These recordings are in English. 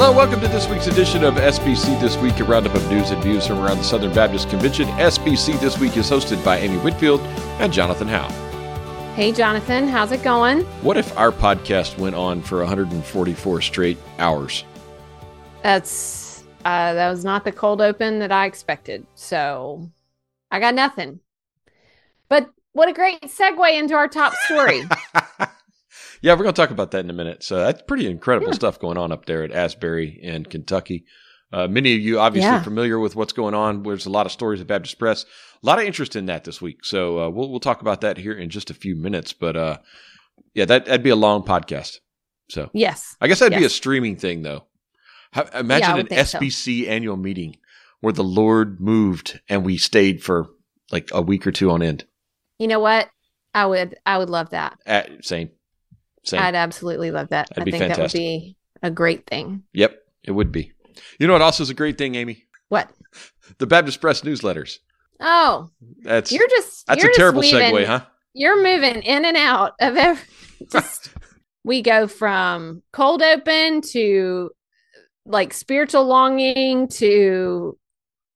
Hello, welcome to this week's edition of SBC This Week, a roundup of news and views from around the Southern Baptist Convention. SBC This Week is hosted by Amy Whitfield and Jonathan Howe. Hey, Jonathan, how's it going? What if our podcast went on for 144 straight hours? That's uh, that was not the cold open that I expected. So I got nothing. But what a great segue into our top story. yeah, we're going to talk about that in a minute. So that's pretty incredible yeah. stuff going on up there at Asbury in Kentucky. Uh, many of you obviously yeah. familiar with what's going on. There's a lot of stories at Baptist Press, a lot of interest in that this week. So uh, we'll we'll talk about that here in just a few minutes. But uh, yeah, that that'd be a long podcast. So yes, I guess that'd yes. be a streaming thing though. imagine yeah, an SBC so. annual meeting where the Lord moved and we stayed for like a week or two on end. You know what? I would I would love that. same. Same. I'd absolutely love that. That'd I think fantastic. that would be a great thing. Yep, it would be. You know what also is a great thing, Amy? What? The Baptist Press newsletters. Oh, that's you're just that's you're a terrible weaving, segue, huh? You're moving in and out of every. Just, we go from cold open to like spiritual longing to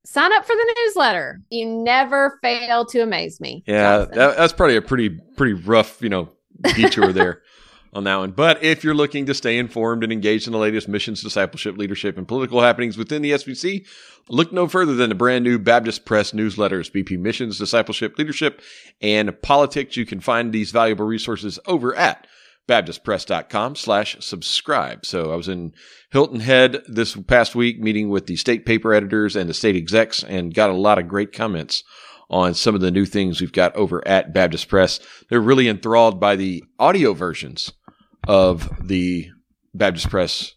sign up for the newsletter. You never fail to amaze me. Yeah, that, that's probably a pretty pretty rough, you know, detour there on that one. But if you're looking to stay informed and engaged in the latest missions, discipleship, leadership, and political happenings within the SBC, look no further than the brand new Baptist Press newsletters, BP Missions, Discipleship, Leadership, and Politics. You can find these valuable resources over at baptistpress.com slash subscribe. So I was in Hilton Head this past week meeting with the state paper editors and the state execs and got a lot of great comments on some of the new things we've got over at Baptist Press. They're really enthralled by the audio versions of the Baptist Press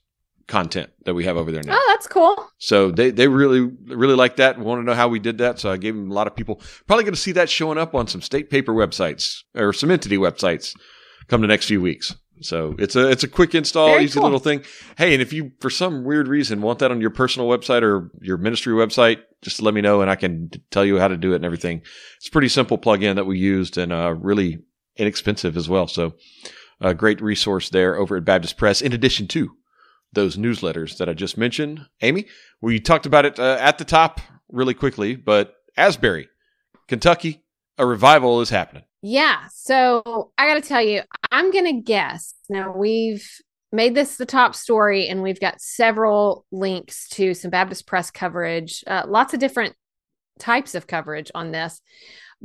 content that we have over there now. Oh, that's cool. So they, they really, really like that and want to know how we did that. So I gave them a lot of people probably going to see that showing up on some state paper websites or some entity websites come the next few weeks. So it's a it's a quick install, Very easy cool. little thing. Hey, and if you for some weird reason want that on your personal website or your ministry website, just let me know and I can tell you how to do it and everything. It's a pretty simple plugin that we used and uh, really inexpensive as well. So a great resource there over at Baptist Press. In addition to those newsletters that I just mentioned, Amy, we talked about it uh, at the top really quickly, but Asbury, Kentucky, a revival is happening. Yeah. So I got to tell you, I'm going to guess. Now, we've made this the top story, and we've got several links to some Baptist Press coverage, uh, lots of different types of coverage on this.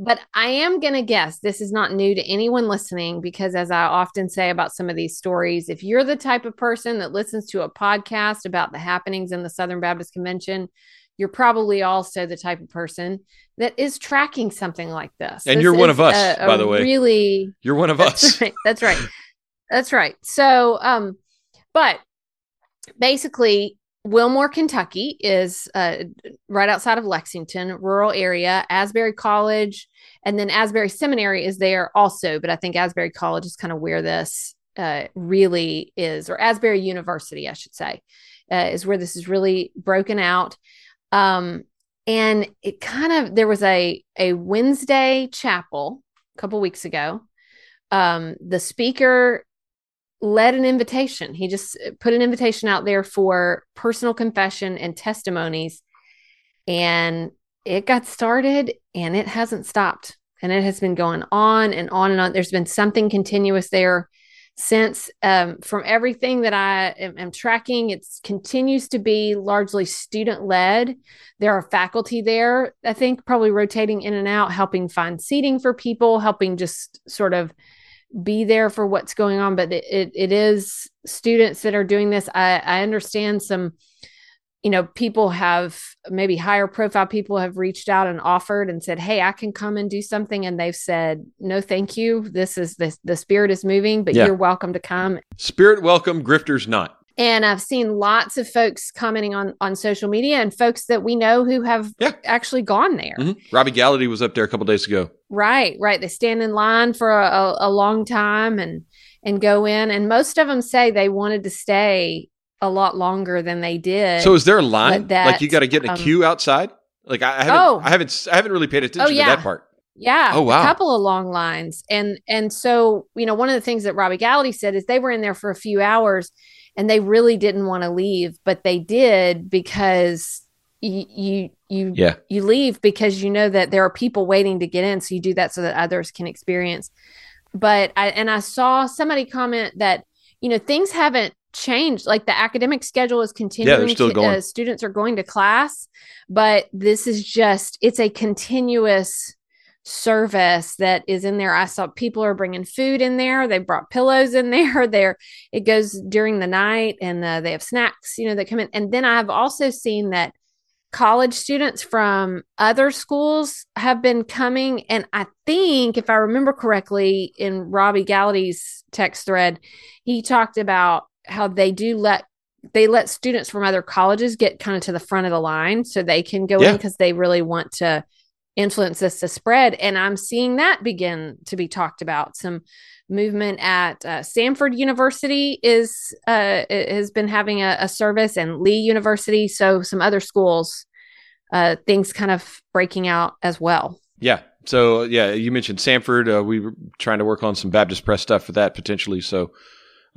But I am going to guess this is not new to anyone listening because, as I often say about some of these stories, if you're the type of person that listens to a podcast about the happenings in the Southern Baptist Convention, you're probably also the type of person that is tracking something like this. And this you're one of us, a, a by the way. Really, you're one of that's us. Right, that's right. That's right. So, um, but basically, Wilmore, Kentucky is uh, right outside of Lexington, rural area. Asbury College, and then Asbury Seminary is there also. But I think Asbury College is kind of where this uh, really is, or Asbury University, I should say, uh, is where this is really broken out. Um, and it kind of there was a a Wednesday chapel a couple weeks ago. Um, the speaker led an invitation. He just put an invitation out there for personal confession and testimonies. And it got started and it hasn't stopped. And it has been going on and on and on. There's been something continuous there since um, from everything that I am, am tracking, it continues to be largely student led. There are faculty there, I think, probably rotating in and out, helping find seating for people, helping just sort of be there for what's going on. But it, it, it is students that are doing this. I, I understand some you know, people have maybe higher profile people have reached out and offered and said, Hey, I can come and do something. And they've said, No, thank you. This is the, the spirit is moving, but yeah. you're welcome to come. Spirit welcome, grifters not. And I've seen lots of folks commenting on on social media and folks that we know who have yeah. actually gone there. Mm-hmm. Robbie Gallaty was up there a couple days ago. Right, right. They stand in line for a, a, a long time and and go in. And most of them say they wanted to stay a lot longer than they did. So is there a line? That, like you got to get in a um, queue outside? Like I, haven't, oh, I haven't, I haven't really paid attention oh, yeah. to that part. Yeah. Oh wow. A couple of long lines, and and so you know one of the things that Robbie Gallaty said is they were in there for a few hours, and they really didn't want to leave, but they did because you you you Yeah. you leave because you know that there are people waiting to get in so you do that so that others can experience but i and i saw somebody comment that you know things haven't changed. Like the academic schedule is continuing Yeah, still going. uh, students are going to class but this is just it's a continuous service that is in there. I saw people are bringing food in there. They brought pillows in there. There it goes during the night and uh, they have snacks you know that come in. And then i've also seen that college students from other schools have been coming. And i think if i remember correctly in robbie gallaty's text thread he talked about how they do let they let students from other colleges get kind of to the front of the line so they can go in because they really want to influence this to spread and i'm seeing that begin to be talked about some movement at uh, Samford University is uh, has been having a, a service, and Lee University. So some other schools, uh, things kind of breaking out as well. Yeah. So yeah, you mentioned Samford. Uh, we were trying to work on some Baptist Press stuff for that potentially. So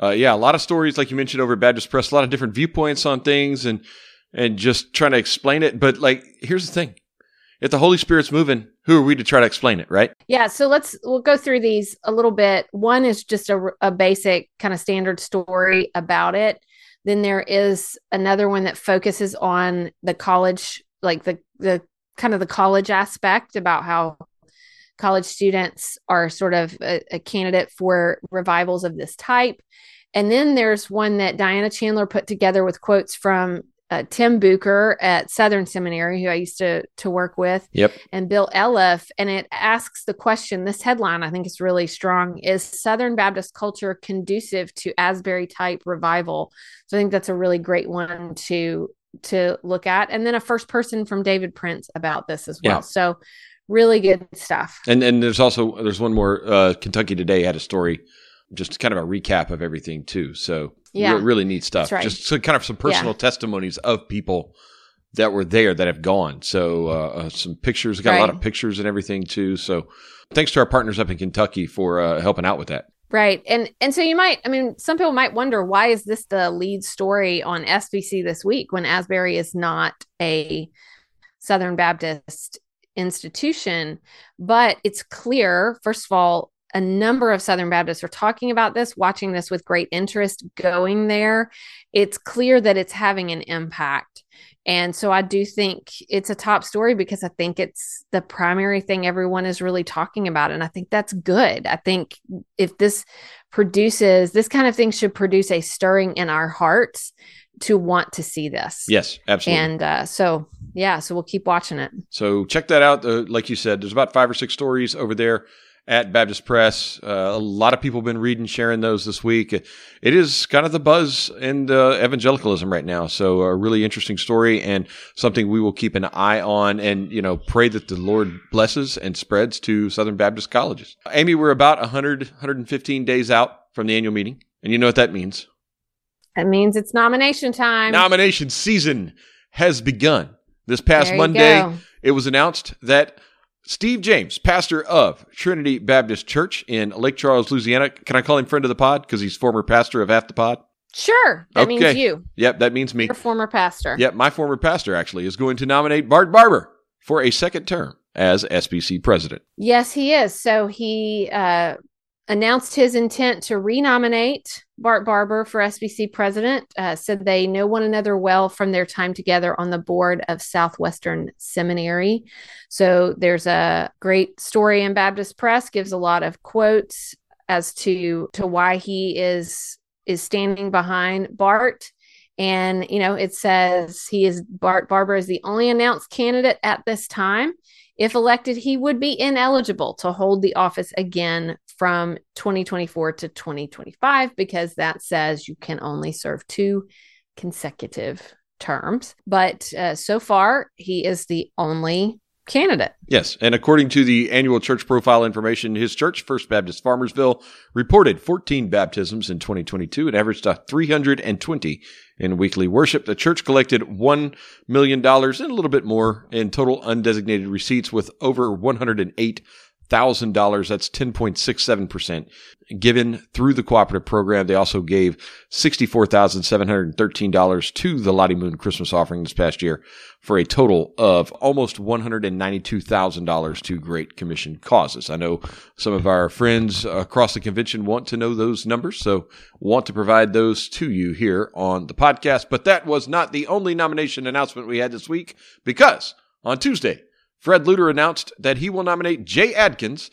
uh, yeah, a lot of stories like you mentioned over Baptist Press, a lot of different viewpoints on things, and and just trying to explain it. But like, here's the thing: if the Holy Spirit's moving, who are we to try to explain it, right? Yeah, so let's we'll go through these a little bit. One is just a, a basic kind of standard story about it. Then there is another one that focuses on the college, like the the kind of the college aspect about how college students are sort of a, a candidate for revivals of this type. And then there's one that Diana Chandler put together with quotes from uh, Tim Bucher at Southern Seminary, who I used to to work with Yep. and Bill Elliff, and it asks the question. This headline, I think, is really strong: Is Southern Baptist culture conducive to Asbury type revival? So I think that's a really great one to to look at. And then a first person from David Prince about this as well. Yeah. So really good stuff. And and there's also there's one more. Uh, Kentucky Today had a story, just kind of a recap of everything too. So Yeah. re- really neat stuff. Right. Just so kind of some personal testimonies of people that were there that have gone. So uh, uh, some pictures, got a lot of pictures and everything too. So thanks to our partners up in Kentucky for uh, helping out with that. Right. And and so you might I mean some people might wonder why is this the lead story on SBC this week when Asbury is not a Southern Baptist institution, but it's clear first of all a number of Southern Baptists are talking about this, watching this with great interest, going there. It's clear that it's having an impact. And so I do think it's a top story because I think it's the primary thing everyone is really talking about. And I think that's good. I think if this produces this kind of thing should produce a stirring in our hearts to want to see this. Yes, absolutely. And uh, so, yeah, so we'll keep watching it. So check that out. Uh, like you said, there's about five or six stories over there at Baptist Press. Uh, a lot of people have been reading, sharing those this week. It is kind of the buzz in uh, evangelicalism right now. So a really interesting story and something we will keep an eye on and, you know, pray that the Lord blesses and spreads to Southern Baptist colleges. Amy, we're about 100, 115 days out from the annual meeting. And you know what that means. That means it's nomination time. Nomination season has begun. This past Monday, go. it was announced that Steve James, pastor of Trinity Baptist Church in Lake Charles, Louisiana. Can I call him friend of the pod because he's former pastor of half the pod? Sure. That means Okay. you, Yep, that means me. your former pastor. Yep, my former pastor actually is going to nominate Bart Barber for a second term as SBC president. Yes, he is. So he uh, announced his intent to renominate Bart Barber for SBC president. Uh, said they know one another well from their time together on the board of Southwestern Seminary. So there's a great story in Baptist Press, gives a lot of quotes as to to why he is is standing behind Bart. And you know, it says he is Bart Barber is the only announced candidate at this time. If elected, he would be ineligible to hold the office again from 2024 to 2025 because that says you can only serve two consecutive terms. But uh, so far, he is the only candidate. Yes, and according to the annual church profile information, his church, First Baptist Farmersville, reported 14 baptisms in 2022 and averaged uh, 320 in weekly worship. The church collected $1 million and a little bit more in total undesignated receipts with over $100,000. That's 10.67% given through the cooperative program. They also gave $64,713 to the Lottie Moon Christmas offering this past year for a total of almost $192,000 to Great Commission causes. I know some of our friends across the convention want to know those numbers, so want to provide those to you here on the podcast. But that was not the only nomination announcement we had this week because on Tuesday, Fred Luter announced that he will nominate Jay Adkins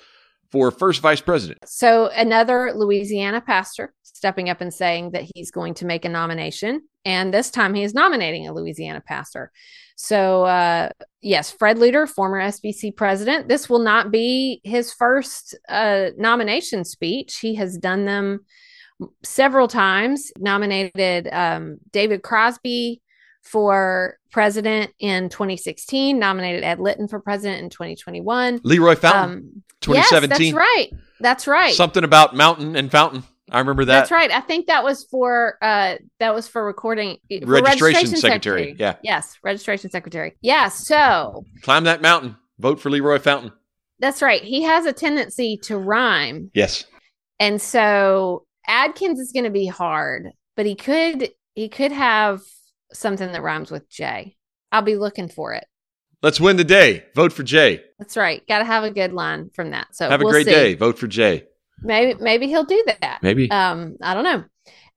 for first vice president. So another Louisiana pastor stepping up and saying that he's going to make a nomination. And this time he is nominating a Louisiana pastor. So, uh, yes, Fred Luter, former SBC president. This will not be his first uh, nomination speech. He has done them several times, nominated um, David Crosby for president in 2016, nominated Ed Litton for president in 2021. Leroy Fountain, um, 2017. Yes, that's right. That's right. Something about mountain and fountain. I remember that. That's right. I think that was for uh that was for recording for registration, registration secretary. secretary. Yeah. Yes, registration secretary. Yeah, so climb that mountain. Vote for Leroy Fountain. That's right. He has a tendency to rhyme. Yes. And so Adkins is going to be hard, but he could he could have something that rhymes with J. I'll be looking for it. Let's win the day. Vote for Jay. That's right. Got to have a good line from that. So have a we'll great see. day. Vote for Jay. Maybe maybe he'll do that. Maybe. Um, I don't know.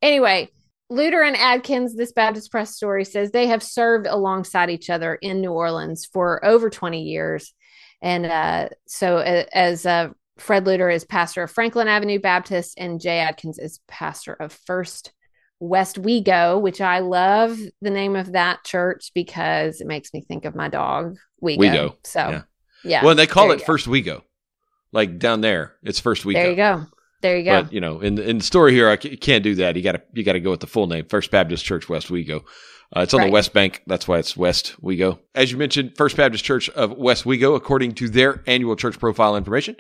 Anyway, Luter and Adkins, this Baptist Press story says they have served alongside each other in New Orleans for over 20 years. And uh, so, as uh, Fred Luter is pastor of Franklin Avenue Baptist, and Jay Adkins is pastor of First Westwego, which I love the name of that church because it makes me think of my dog, We go. So, yeah. yeah well, they call it First We Go. like down there, it's first week. There you go. There you go. But you know, in in the story here, I can't do that. You got to you got to go with the full name, First Baptist Church Westwego. Uh, it's on right. the West Bank. That's why it's Westwego. As you mentioned, First Baptist Church of Westwego, according to their annual church profile information,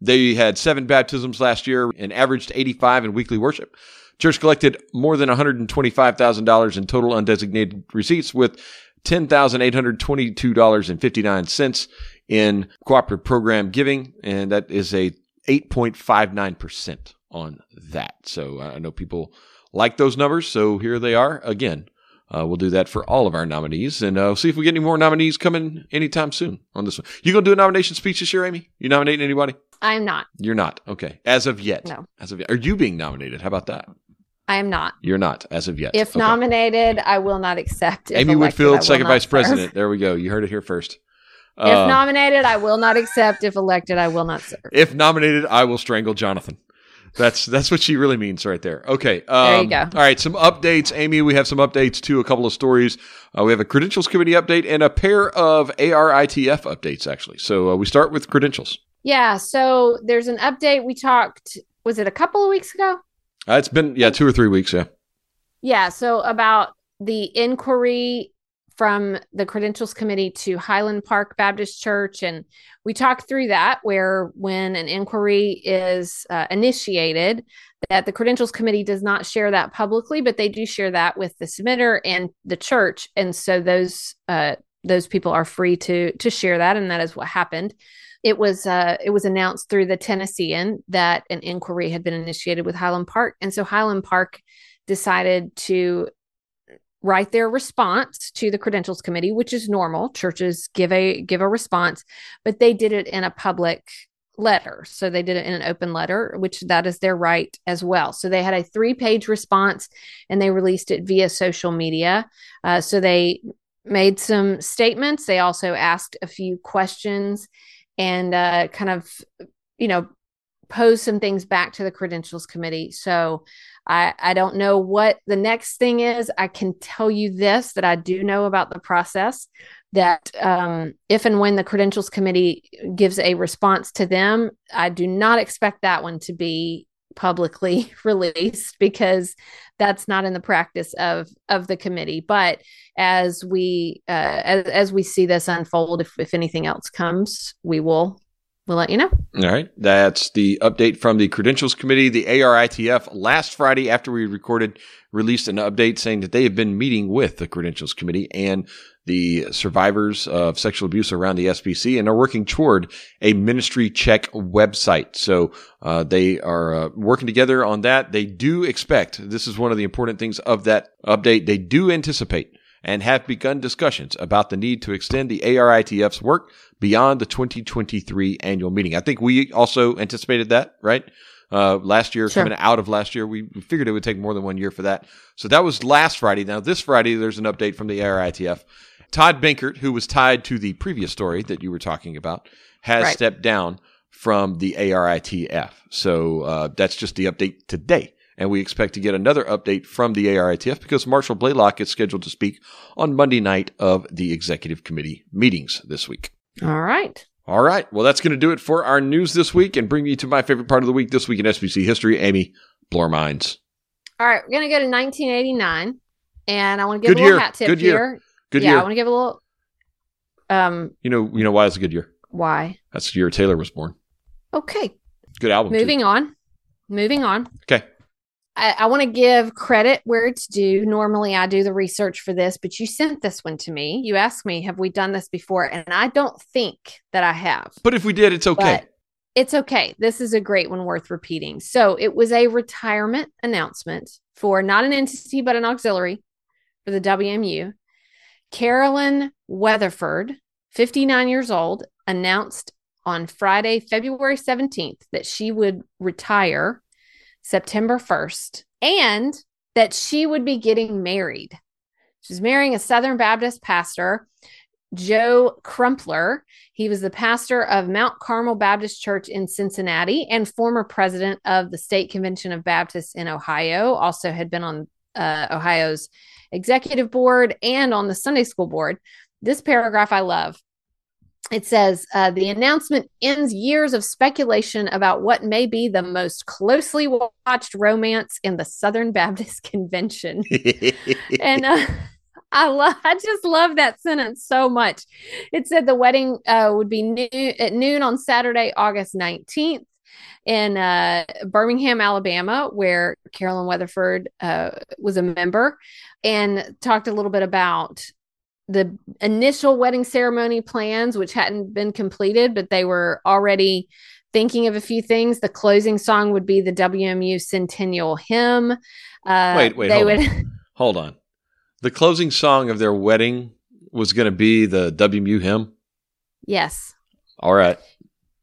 they had seven baptisms last year and averaged 85 in weekly worship. Church collected more than $125,000 in total undesignated receipts with $10,822.59 in cooperative program giving, and that is a 8.59% on that. So uh, I know people like those numbers, so here they are again. Uh, we'll do that for all of our nominees, and uh, we'll see if we get any more nominees coming anytime soon on this one. You gonna do a nomination speech this year, Amy? You nominating anybody? I'm not. You're not. Okay, as of yet. No. As of yet, are you being nominated? How about that? I am not. You're not as of yet. If okay. nominated, I will not accept. Amy Whitfield, second vice serve. president. There we go. You heard it here first. If uh, nominated, I will not accept. If elected, I will not serve. If nominated, I will strangle Jonathan. That's that's what she really means right there. Okay. Um, there you um, go. All right. Some updates, Amy. We have some updates to a couple of stories. Uh, we have a credentials committee update and a pair of ARITF updates, actually. So uh, we start with credentials. Yeah. So there's an update. We talked. Was it a couple of weeks ago? Uh, it's been yeah two or three weeks. Yeah. Yeah. So about the inquiry from the credentials committee to Highland Park Baptist Church. And we talked through that, where when an inquiry is uh, initiated, that the credentials committee does not share that publicly, but they do share that with the submitter and the church. And so those, uh, those people are free to to share that, and that is what happened. It was uh, it was announced through the Tennessean that an inquiry had been initiated with Highland Park, and so Highland Park decided to write their response to the credentials committee which is normal. Churches give a give a response but they did it in a public letter. So they did it in an open letter which that is their right as well. So they had a three page response and they released it via social media. Uh, so they made some statements. They also asked a few questions and uh, kind of you know pose some things back to the credentials committee so I, I don't know what the next thing is. I can tell you this that I do know about the process that um, if and when the credentials committee gives a response to them, I do not expect that one to be publicly released because that's not in the practice of of the committee. But as we uh, as, as we see this unfold if, if anything else comes we will we'll let you know. All right. That's the update from the Credentials Committee. The ARITF last Friday, after we recorded, released an update saying that they have been meeting with the Credentials Committee and the survivors of sexual abuse around the SBC and are working toward a ministry check website. So uh, they are uh, working together on that. They do expect, this is one of the important things of that update, they do anticipate and have begun discussions about the need to extend the ARITF's work beyond the 2023 annual meeting. I think we also anticipated that, right? Uh, last year, sure. coming out of last year, we figured it would take more than one year for that. So that was last Friday. Now, this Friday, there's an update from the ARITF. Todd Benkert, who was tied to the previous story that you were talking about, has right. stepped down from the ARITF. So uh, that's just the update today. And we expect to get another update from the ARITF because Marshall Blalock is scheduled to speak on Monday night of the executive committee meetings this week. All right. All right. Well, that's going to do it for our news this week and bring me to my favorite part of the week this week in SBC history. Amy, blow our minds. All right. We're going to go to 1989. And I want to give Good a little year. hat tip Good year. here. Good yeah, year. I want to give a little. Um, you know, you know why it's a good year. Why? That's the year Taylor was born. Okay. Good album. Moving too. on. Moving on. Okay. I, I want to give credit where it's due. Normally, I do the research for this, but you sent this one to me. You asked me, "Have we done this before?" And I don't think that I have. But if we did, it's okay. But it's okay. This is a great one worth repeating. So it was a retirement announcement for not an entity but an auxiliary for the WMU. Carolyn Weatherford, 59 years old, announced on Friday, February 17th, that she would retire September 1st and that she would be getting married. She's marrying a Southern Baptist pastor, Joe Crumpler. He was the pastor of Mount Carmel Baptist Church in Cincinnati and former president of the State Convention of Baptists in Ohio. Also, had been on uh, Ohio's executive board and on the Sunday school board. This paragraph I love. It says uh, the announcement ends years of speculation about what may be the most closely watched romance in the Southern Baptist Convention. and uh, I love, I just love that sentence so much. It said the wedding uh, would be noon, at noon on Saturday, August 19th in uh, Birmingham, Alabama, where Carolyn Weatherford uh, was a member, and talked a little bit about the initial wedding ceremony plans, which hadn't been completed, but they were already thinking of a few things. The closing song would be the WMU Centennial Hymn. Uh, wait, wait, hold, would... on. hold on. The closing song of their wedding was going to be the WMU hymn. Yes. All right.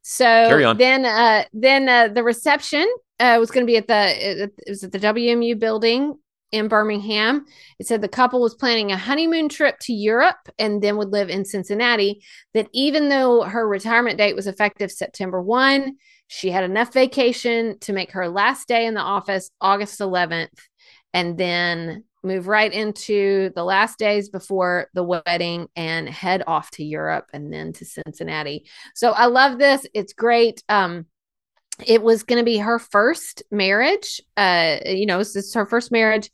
So then, uh, then uh, the reception uh, was going to be at the it was at the WMU building in Birmingham. It said the couple was planning a honeymoon trip to Europe and then would live in Cincinnati. That even though her retirement date was effective September 1, she had enough vacation to make her last day in the office August 11th and then move right into the last days before the wedding and head off to Europe and then to Cincinnati. So I love this. It's great. Um, it was going to be her first marriage. Uh, you know, this is her first marriage.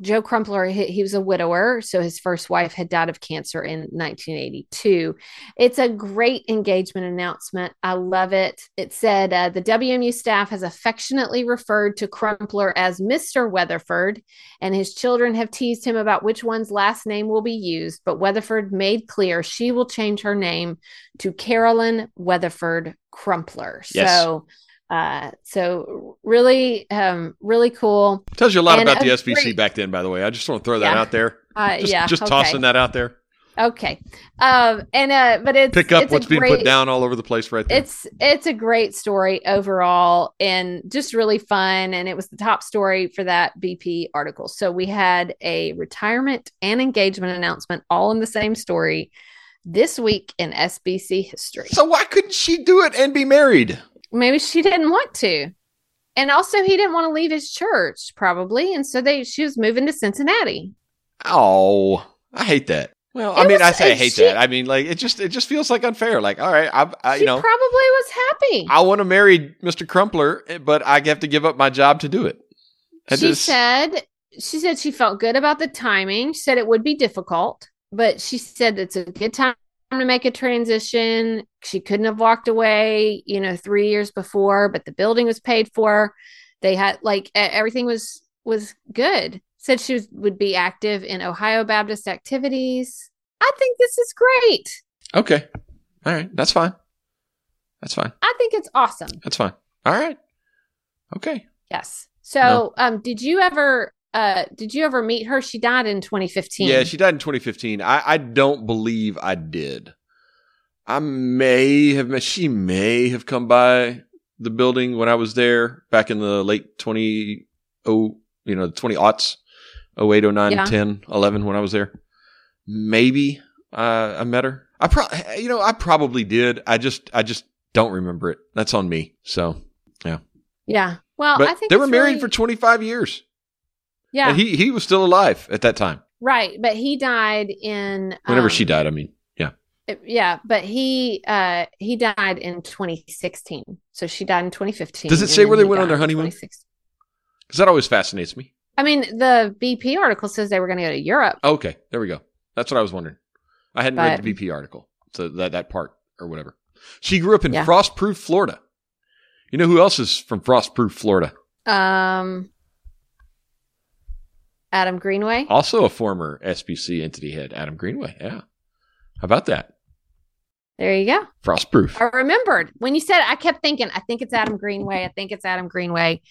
Joe Crumpler, he, he, was a widower, so his first wife had died of cancer in 1982. It's a great engagement announcement. I love it. It said uh, the WMU staff has affectionately referred to Crumpler as Mr. Weatherford, and his children have teased him about which one's last name will be used. But Weatherford made clear she will change her name to Carolyn Weatherford Crumpler. Yes. So uh, so really, um, really cool. Tells you a lot and about the SBC great, back then, by the way. I just want to throw that yeah, out there. Uh, just, yeah, just okay. tossing that out there. Okay. Um, and uh, but it's pick up it's what's being great, put down all over the place right there. It's it's a great story overall and just really fun. And it was the top story for that BP article. So we had a retirement and engagement announcement all in the same story this week in SBC history. So why couldn't she do it and be married? Maybe she didn't want to. And also he didn't want to leave his church, probably. And so they she was moving to Cincinnati. Oh, I hate that. Well, I mean, was, I say I hate she, that. I mean, like it just it just feels like unfair. Like, all right, I, I you know, probably was happy. I want to marry Mr. Crumpler, eh, but I have to give up my job to do it. I she just, said she said she felt good about the timing. She said it would be difficult, but she said it's a good time to make a transition. She couldn't have walked away, you know, three years before, but the building was paid for. They had like everything was was good. Said she was, would be active in Ohio Baptist activities. I think this is great. Okay. All right. That's fine. That's fine. I think it's awesome. That's fine. All right. Okay. Yes. So, um, did you ever, uh, did you ever meet her? She died in 2015. Yeah, she died in 2015. I, I don't believe I did. I may have met, she may have come by the building when I was there back in the late 20, oh, you know, 20 aughts, 08, 09, Yeah. 10, 11 when I was there. Maybe uh, I met her. I probably, you know, I probably did. I just, I just don't remember it. That's on me. So, Yeah. Yeah well, but I think they were married really- for 25 years. Yeah, And he, he was still alive at that time. right. But he died in Whenever um, she died, I mean, yeah. yeah, but he uh he died in 2016. So she died in 2015. Does it say where they went on their honeymoon? 2016. Because that always fascinates me. I mean, the BP article says they were going to go to Europe. Okay, there we go. That's what I was wondering. I hadn't read the BP article, so that that part or whatever. She grew up in Yeah. Frostproof, Florida. You know who else is from Frostproof, Florida? Um, Adam Greenway. Also a former SBC entity head, Adam Greenway. Yeah, how about that? There you go. Frostproof. I remembered when you said. I kept thinking. I think it's Adam Greenway. I think it's Adam Greenway.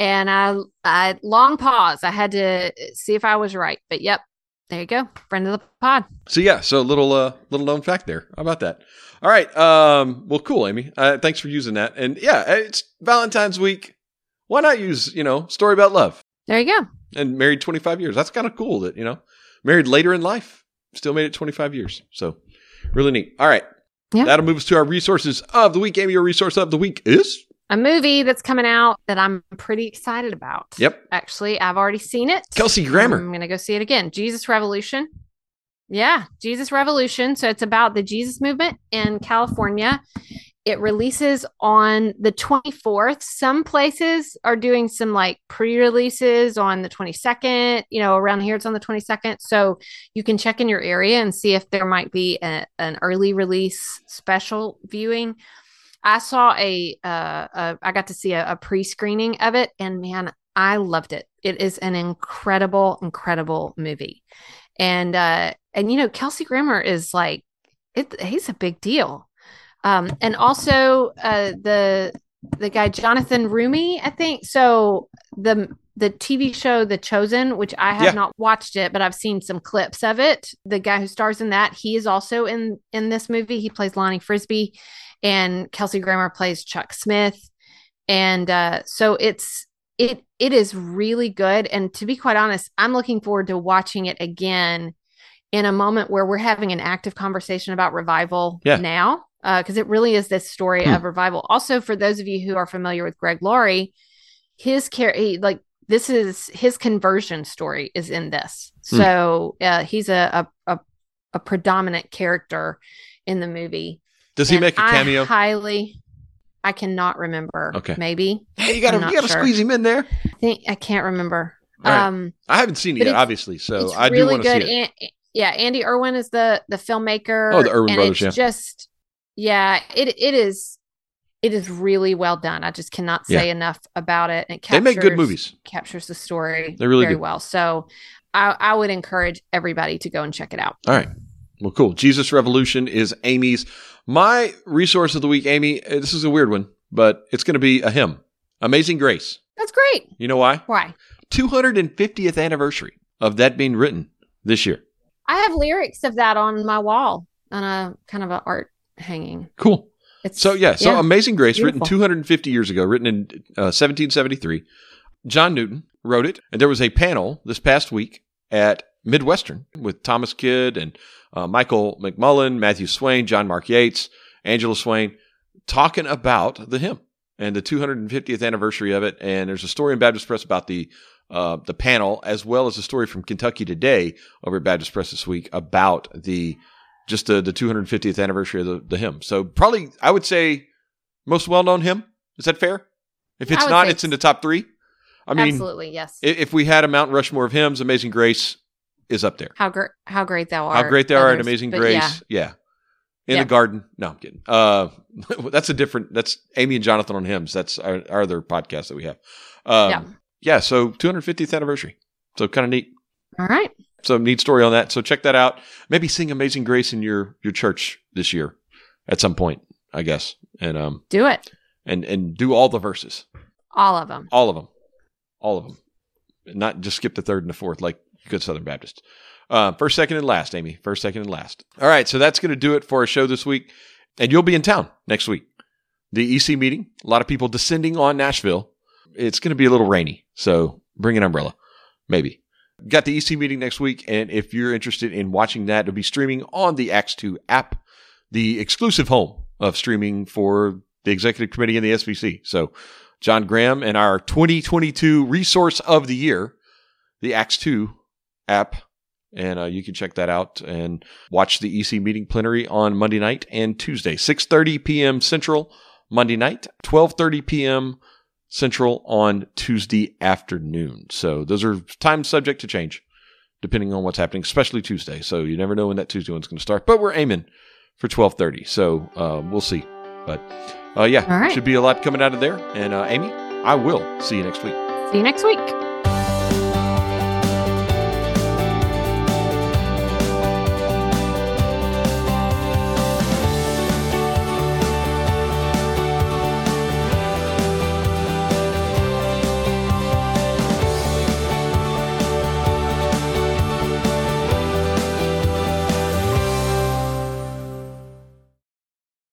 And I, I long pause. I had to see if I was right. But yep, there you go. Friend of the pod. So yeah, so a little uh, little known fact there. How about that? All right. Um, well, cool, Amy. Uh, thanks for using that. And yeah, it's Valentine's week. Why not use you know story about love? There you go. And married 25 years. That's kind of cool that, you know, married later in life, still made it 25 years. So really neat. All right. Yeah. That'll move us to our resources of the week. Amy, your resource of the week is? A movie that's coming out that I'm pretty excited about. Yep. Actually, I've already seen it. Kelsey Grammer. I'm going to go see it again. Jesus Revolution. Yeah, Jesus Revolution. So it's about the Jesus movement in California. It releases on the 24th. Some places are doing some like pre releases on the 22nd. You know, around here it's on the 22nd. So you can check in your area and see if there might be a, an early release special viewing. I saw a, uh, a I got to see a, a pre screening of it, and man, I loved it. It is an incredible, incredible movie. And uh and you know, Kelsey Grammer is like it he's a big deal. Um and also uh the the guy Jonathan Roumie, I think. So the the TV show The Chosen, which I have Yeah. not watched it, but I've seen some clips of it. The guy who stars in that, he is also in in this movie. He plays Lonnie Frisbee and Kelsey Grammer plays Chuck Smith. And uh so it's it it is really good and to be quite honest i'm looking forward to watching it again in a moment where we're having an active conversation about revival Yeah. now because it really is this story Hmm. of revival also for those of you who are familiar with greg laurie his care he, like this is his conversion story is in this Hmm. so uh, he's a, a a a predominant character in the movie Does he make a cameo? highly i cannot remember Okay. maybe hey, you gotta, you gotta sure. squeeze him in there. I think I can't remember. Right. Um, I haven't seen it yet, obviously. So I do really want to see it. An- yeah, Andy Erwin is the the filmmaker. Oh, the Erwin and brothers, It's yeah. just yeah, it it is it is really well done. I just cannot say enough about it. And it They make good movies. Captures the story They're really very good. well. So I, I would encourage everybody to go and check it out. All right. Well, cool. Jesus Revolution is Amy's. My resource of the week, Amy, uh, this is a weird one, but it's going to be a hymn Amazing Grace. That's great. You know why? Why? 250th anniversary of that being written this year. I have lyrics of that on my wall on a kind of an art hanging. Cool. It's So yeah, so Amazing Grace, written 250 years ago, written in uh, 1773. John Newton wrote it, and there was a panel this past week at Midwestern with Thomas Kidd and uh, Michael McMullen, Matthew Swain, John Mark Yeats, Angela Swain, talking about the hymn and the 250th anniversary of it. And there's a story in Baptist Press about the uh, the panel, as well as a story from Kentucky Today over at Baptist Press this week about the just the, the 250th anniversary of the, the hymn. So probably I would say most well known hymn. Is that fair? If it's not, it's in the top three. I mean, absolutely yes. if we had a Mount Rushmore of hymns, Amazing Grace is up there. how great how great thou art. How great they are. Amazing But Grace. yeah. Yeah. In Yeah. the garden. No, I'm kidding. Uh, that's a different, that's Amy and Jonathan on hymns. That's our, our other podcast that we have. Um, Yeah. yeah. So 250th anniversary. So kind of neat. All right. So neat story on that. So check that out. Maybe sing Amazing Grace in your your church this year at some point, I guess. And um Do it. and and do all the verses. All of them. All of them. All of them. Not just skip the third and the fourth like good Southern Baptists. Uh, first, second, and last, Amy. First, second, and last. All right. So that's going to do it for our show this week. And you'll be in town next week. The EC meeting, a lot of people descending on Nashville. It's going to be a little rainy. So bring an umbrella, maybe. Got the EC meeting next week. And if you're interested in watching that, it'll be streaming on the Acts 2 app, the exclusive home of streaming for the executive committee and the SBC. So John Graham and our 2022 resource of the year, the Acts 2 app. And uh, you can check that out and watch the EC meeting plenary on Monday night and Tuesday, 6.30 p.m. Central Monday night, 12.30 p.m. Central on Tuesday afternoon. So those are times subject to change depending on what's happening, especially Tuesday. So you never know when that Tuesday one's going to start. But we're aiming for 12.30. So uh, we'll see. But uh, yeah, right. should be a lot coming out of there. And uh, Amy, I will see you next week. See you next week.